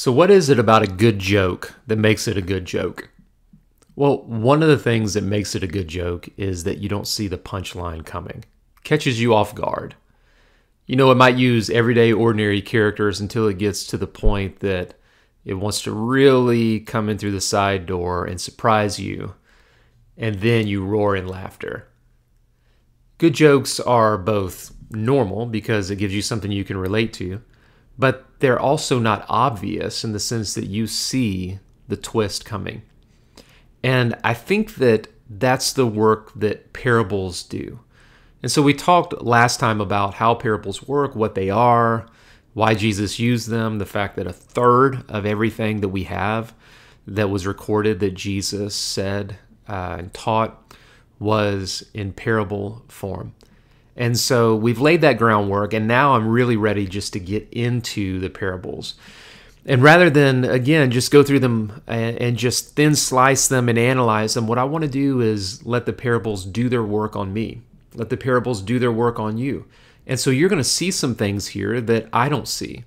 So, what is it about a good joke that makes it a good joke? Well, one of the things that makes it a good joke is that you don't see the punchline coming, catches you off guard. You know, it might use everyday, ordinary characters until it gets to the point that it wants to really come in through the side door and surprise you, and then you roar in laughter. Good jokes are both normal because it gives you something you can relate to, but they're also not obvious in the sense that you see the twist coming. And I think that that's the work that parables do. And so we talked last time about how parables work, what they are, why Jesus used them, the fact that a third of everything that we have that was recorded that Jesus said uh, and taught was in parable form. And so we've laid that groundwork, and now I'm really ready just to get into the parables. And rather than, again, just go through them and, and just thin slice them and analyze them, what I want to do is let the parables do their work on me. Let the parables do their work on you. And so you're going to see some things here that I don't see.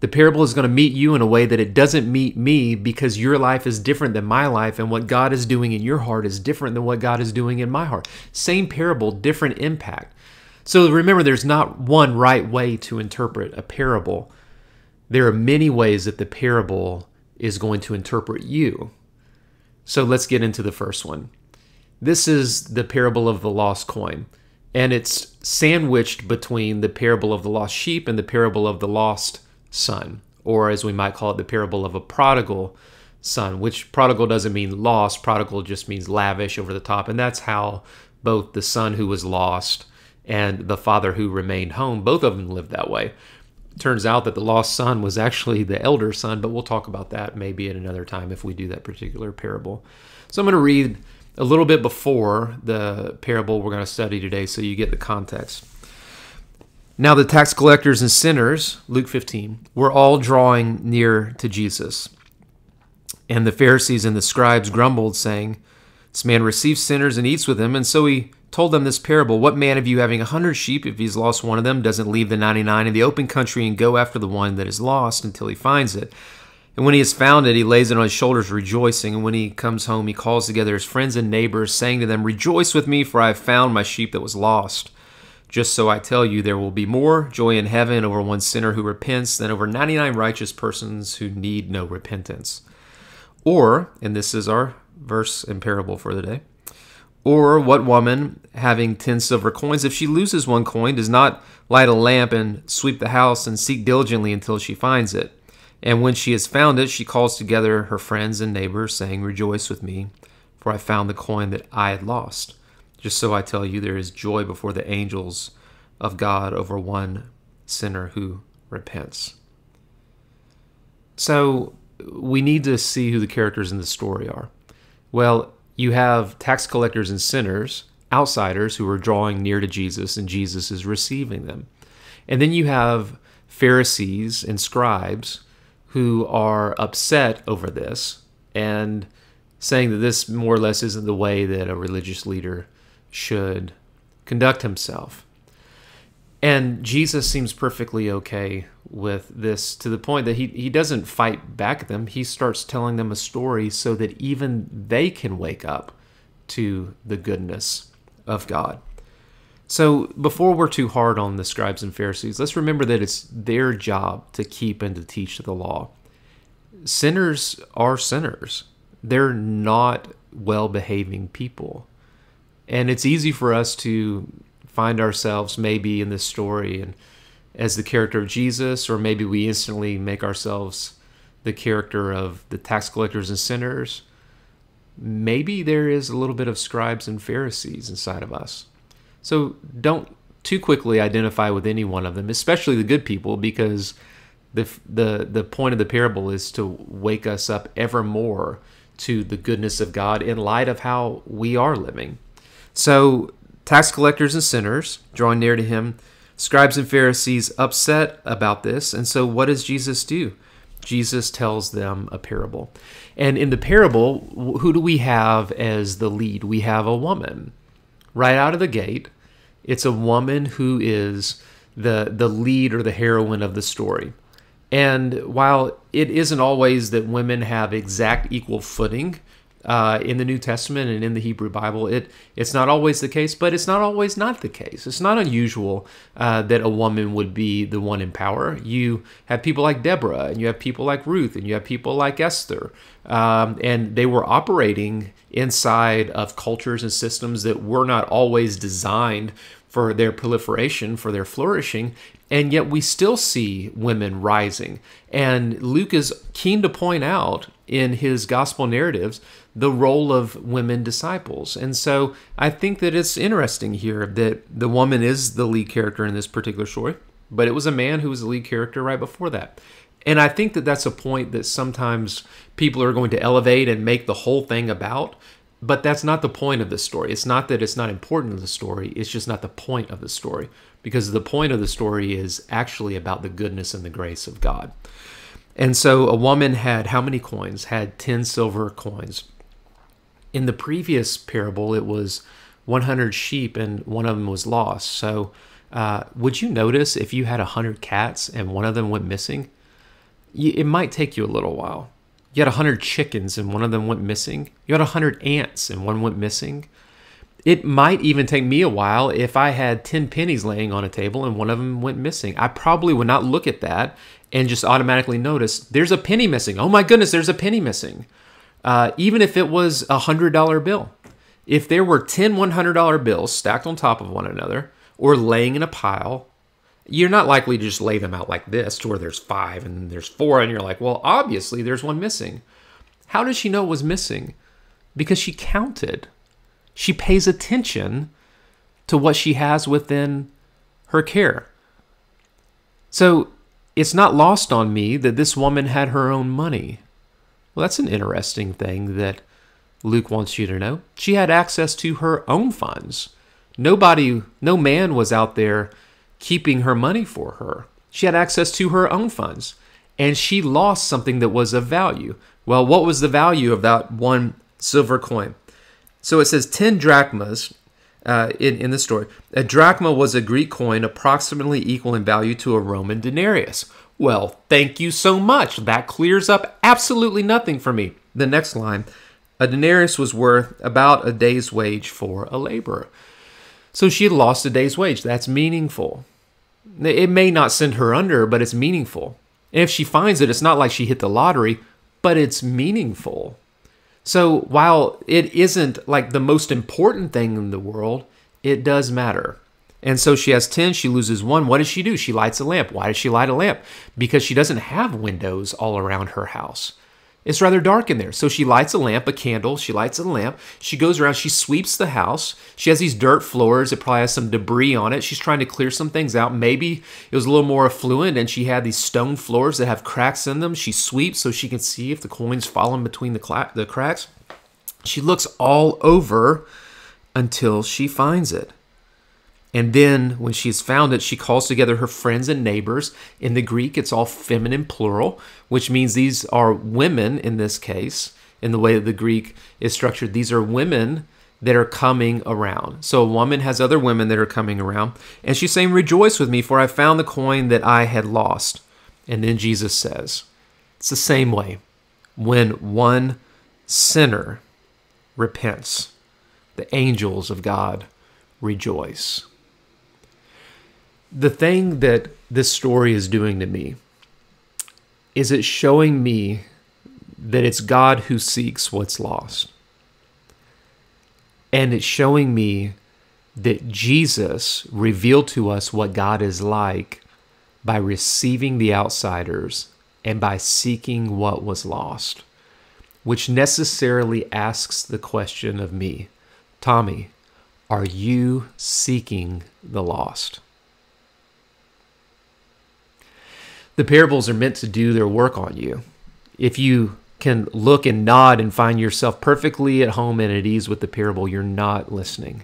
The parable is going to meet you in a way that it doesn't meet me because your life is different than my life, and what God is doing in your heart is different than what God is doing in my heart. Same parable, different impact. So remember, there's not one right way to interpret a parable. There are many ways that the parable is going to interpret you. So let's get into the first one. This is the parable of the lost coin and it's sandwiched between the parable of the lost sheep and the parable of the lost son, or as we might call it, the parable of a prodigal son, which prodigal doesn't mean lost, prodigal just means lavish over the top. And that's how both the son who was lost and the father who remained home, both of them lived that way. Turns out that the lost son was actually the elder son, but we'll talk about that maybe at another time if we do that particular parable. So I'm going to read a little bit before the parable we're going to study today so you get the context. Now, the tax collectors and sinners, Luke 15, were all drawing near to Jesus. And the Pharisees and the scribes grumbled, saying, This man receives sinners and eats with them. And so he told them this parable What man of you having a hundred sheep, if he's lost one of them, doesn't leave the ninety nine in the open country and go after the one that is lost until he finds it? And when he has found it, he lays it on his shoulders, rejoicing. And when he comes home, he calls together his friends and neighbors, saying to them, Rejoice with me, for I have found my sheep that was lost. Just so I tell you, there will be more joy in heaven over one sinner who repents than over 99 righteous persons who need no repentance. Or, and this is our verse and parable for the day, or what woman, having ten silver coins, if she loses one coin, does not light a lamp and sweep the house and seek diligently until she finds it? And when she has found it, she calls together her friends and neighbors, saying, Rejoice with me, for I found the coin that I had lost. Just so I tell you, there is joy before the angels of God over one sinner who repents. So we need to see who the characters in the story are. Well, you have tax collectors and sinners, outsiders who are drawing near to Jesus, and Jesus is receiving them. And then you have Pharisees and scribes who are upset over this and saying that this more or less isn't the way that a religious leader should conduct himself. And Jesus seems perfectly okay with this to the point that he, he doesn't fight back at them. He starts telling them a story so that even they can wake up to the goodness of God. So, before we're too hard on the scribes and Pharisees, let's remember that it's their job to keep and to teach the law. Sinners are sinners, they're not well behaving people. And it's easy for us to find ourselves maybe in this story and as the character of Jesus, or maybe we instantly make ourselves the character of the tax collectors and sinners. Maybe there is a little bit of scribes and Pharisees inside of us. So don't too quickly identify with any one of them, especially the good people, because the the the point of the parable is to wake us up ever more to the goodness of God in light of how we are living. So tax collectors and sinners drawing near to him, scribes and Pharisees upset about this, and so what does Jesus do? Jesus tells them a parable. And in the parable, who do we have as the lead? We have a woman right out of the gate it's a woman who is the the lead or the heroine of the story. And while it isn't always that women have exact equal footing uh, in the New Testament and in the Hebrew Bible, it it's not always the case, but it's not always not the case. It's not unusual uh, that a woman would be the one in power. You have people like Deborah, and you have people like Ruth, and you have people like Esther, um, and they were operating inside of cultures and systems that were not always designed for their proliferation, for their flourishing, and yet we still see women rising. And Luke is keen to point out in his gospel narratives the role of women disciples. And so I think that it's interesting here that the woman is the lead character in this particular story, but it was a man who was the lead character right before that. And I think that that's a point that sometimes people are going to elevate and make the whole thing about. But that's not the point of the story. It's not that it's not important to the story, it's just not the point of the story. Because the point of the story is actually about the goodness and the grace of God. And so a woman had how many coins? Had 10 silver coins. In the previous parable, it was 100 sheep and one of them was lost. So uh, would you notice if you had 100 cats and one of them went missing? It might take you a little while you had 100 chickens and one of them went missing. You had 100 ants and one went missing. It might even take me a while if I had 10 pennies laying on a table and one of them went missing. I probably would not look at that and just automatically notice there's a penny missing. Oh my goodness, there's a penny missing. Uh, even if it was a $100 bill. If there were 10 $100 bills stacked on top of one another or laying in a pile, you're not likely to just lay them out like this to where there's five and there's four, and you're like, well, obviously there's one missing. How does she know it was missing? Because she counted. She pays attention to what she has within her care. So it's not lost on me that this woman had her own money. Well, that's an interesting thing that Luke wants you to know. She had access to her own funds. Nobody, no man was out there keeping her money for her. She had access to her own funds and she lost something that was of value. Well, what was the value of that one silver coin? So it says 10 drachmas uh, in, in the story. A drachma was a Greek coin approximately equal in value to a Roman denarius. Well, thank you so much. That clears up absolutely nothing for me. The next line a denarius was worth about a day's wage for a laborer. So she had lost a day's wage. That's meaningful. It may not send her under, but it's meaningful. And if she finds it, it's not like she hit the lottery, but it's meaningful. So while it isn't like the most important thing in the world, it does matter. And so she has 10, she loses one. What does she do? She lights a lamp. Why does she light a lamp? Because she doesn't have windows all around her house. It's rather dark in there. So she lights a lamp, a candle. She lights a lamp. She goes around. She sweeps the house. She has these dirt floors. It probably has some debris on it. She's trying to clear some things out. Maybe it was a little more affluent and she had these stone floors that have cracks in them. She sweeps so she can see if the coins fall in between the, the cracks. She looks all over until she finds it. And then when she's found it, she calls together her friends and neighbors. In the Greek, it's all feminine plural, which means these are women in this case, in the way that the Greek is structured. These are women that are coming around. So a woman has other women that are coming around. And she's saying, Rejoice with me, for I found the coin that I had lost. And then Jesus says, It's the same way. When one sinner repents, the angels of God rejoice the thing that this story is doing to me is it showing me that it's God who seeks what's lost. And it's showing me that Jesus revealed to us what God is like by receiving the outsiders and by seeking what was lost, which necessarily asks the question of me Tommy, are you seeking the lost? The parables are meant to do their work on you. If you can look and nod and find yourself perfectly at home and at ease with the parable, you're not listening.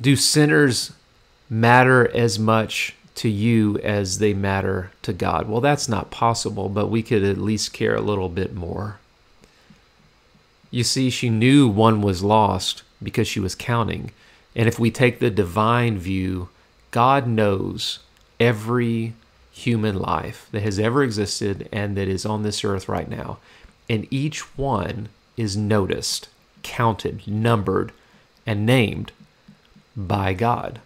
Do sinners matter as much to you as they matter to God? Well, that's not possible, but we could at least care a little bit more. You see, she knew one was lost because she was counting. And if we take the divine view, God knows every human life that has ever existed and that is on this earth right now. And each one is noticed, counted, numbered, and named by God.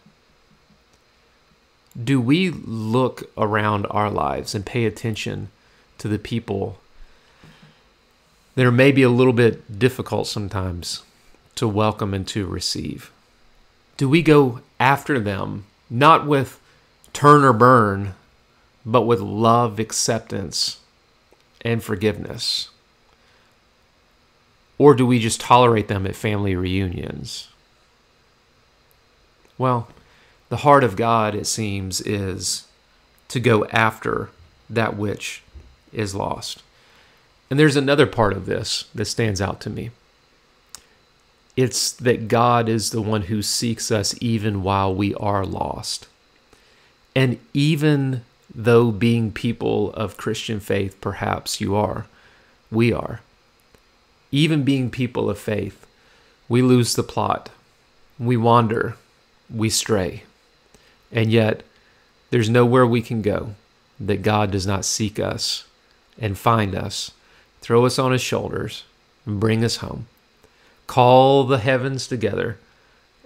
Do we look around our lives and pay attention to the people that are maybe a little bit difficult sometimes to welcome and to receive? Do we go after them not with turn or burn, but with love, acceptance, and forgiveness? Or do we just tolerate them at family reunions? Well, the heart of God, it seems, is to go after that which is lost. And there's another part of this that stands out to me. It's that God is the one who seeks us even while we are lost. And even though being people of Christian faith, perhaps you are, we are, even being people of faith, we lose the plot. We wander. We stray. And yet, there's nowhere we can go that God does not seek us and find us, throw us on his shoulders, and bring us home. Call the heavens together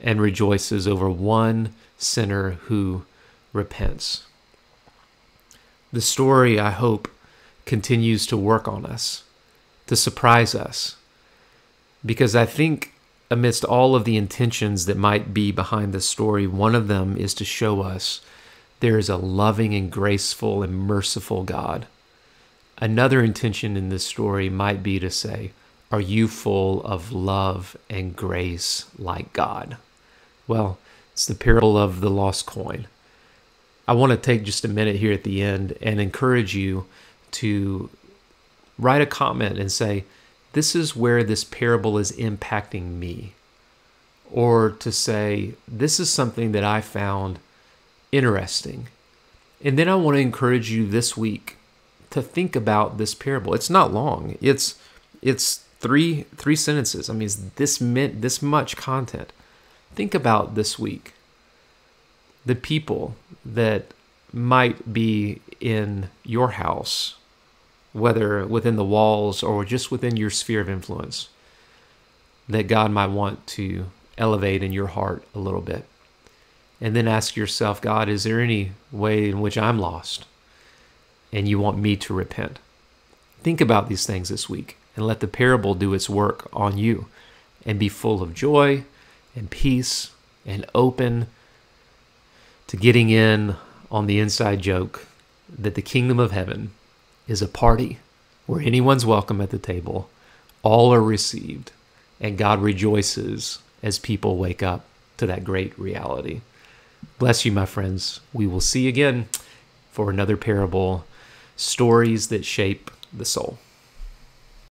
and rejoices over one sinner who repents. The story, I hope, continues to work on us, to surprise us, because I think amidst all of the intentions that might be behind the story, one of them is to show us there is a loving and graceful and merciful God. Another intention in this story might be to say, Are you full of love and grace like God? Well, it's the parable of the lost coin. I want to take just a minute here at the end and encourage you to write a comment and say, this is where this parable is impacting me. Or to say, this is something that I found interesting. And then I want to encourage you this week to think about this parable. It's not long. It's it's three three sentences. I mean, this meant this much content. Think about this week. The people that might be in your house whether within the walls or just within your sphere of influence, that God might want to elevate in your heart a little bit. And then ask yourself, God, is there any way in which I'm lost and you want me to repent? Think about these things this week and let the parable do its work on you and be full of joy and peace and open to getting in on the inside joke that the kingdom of heaven is a party where anyone's welcome at the table, all are received, and God rejoices as people wake up to that great reality. Bless you, my friends. We will see again for another parable stories that shape the soul.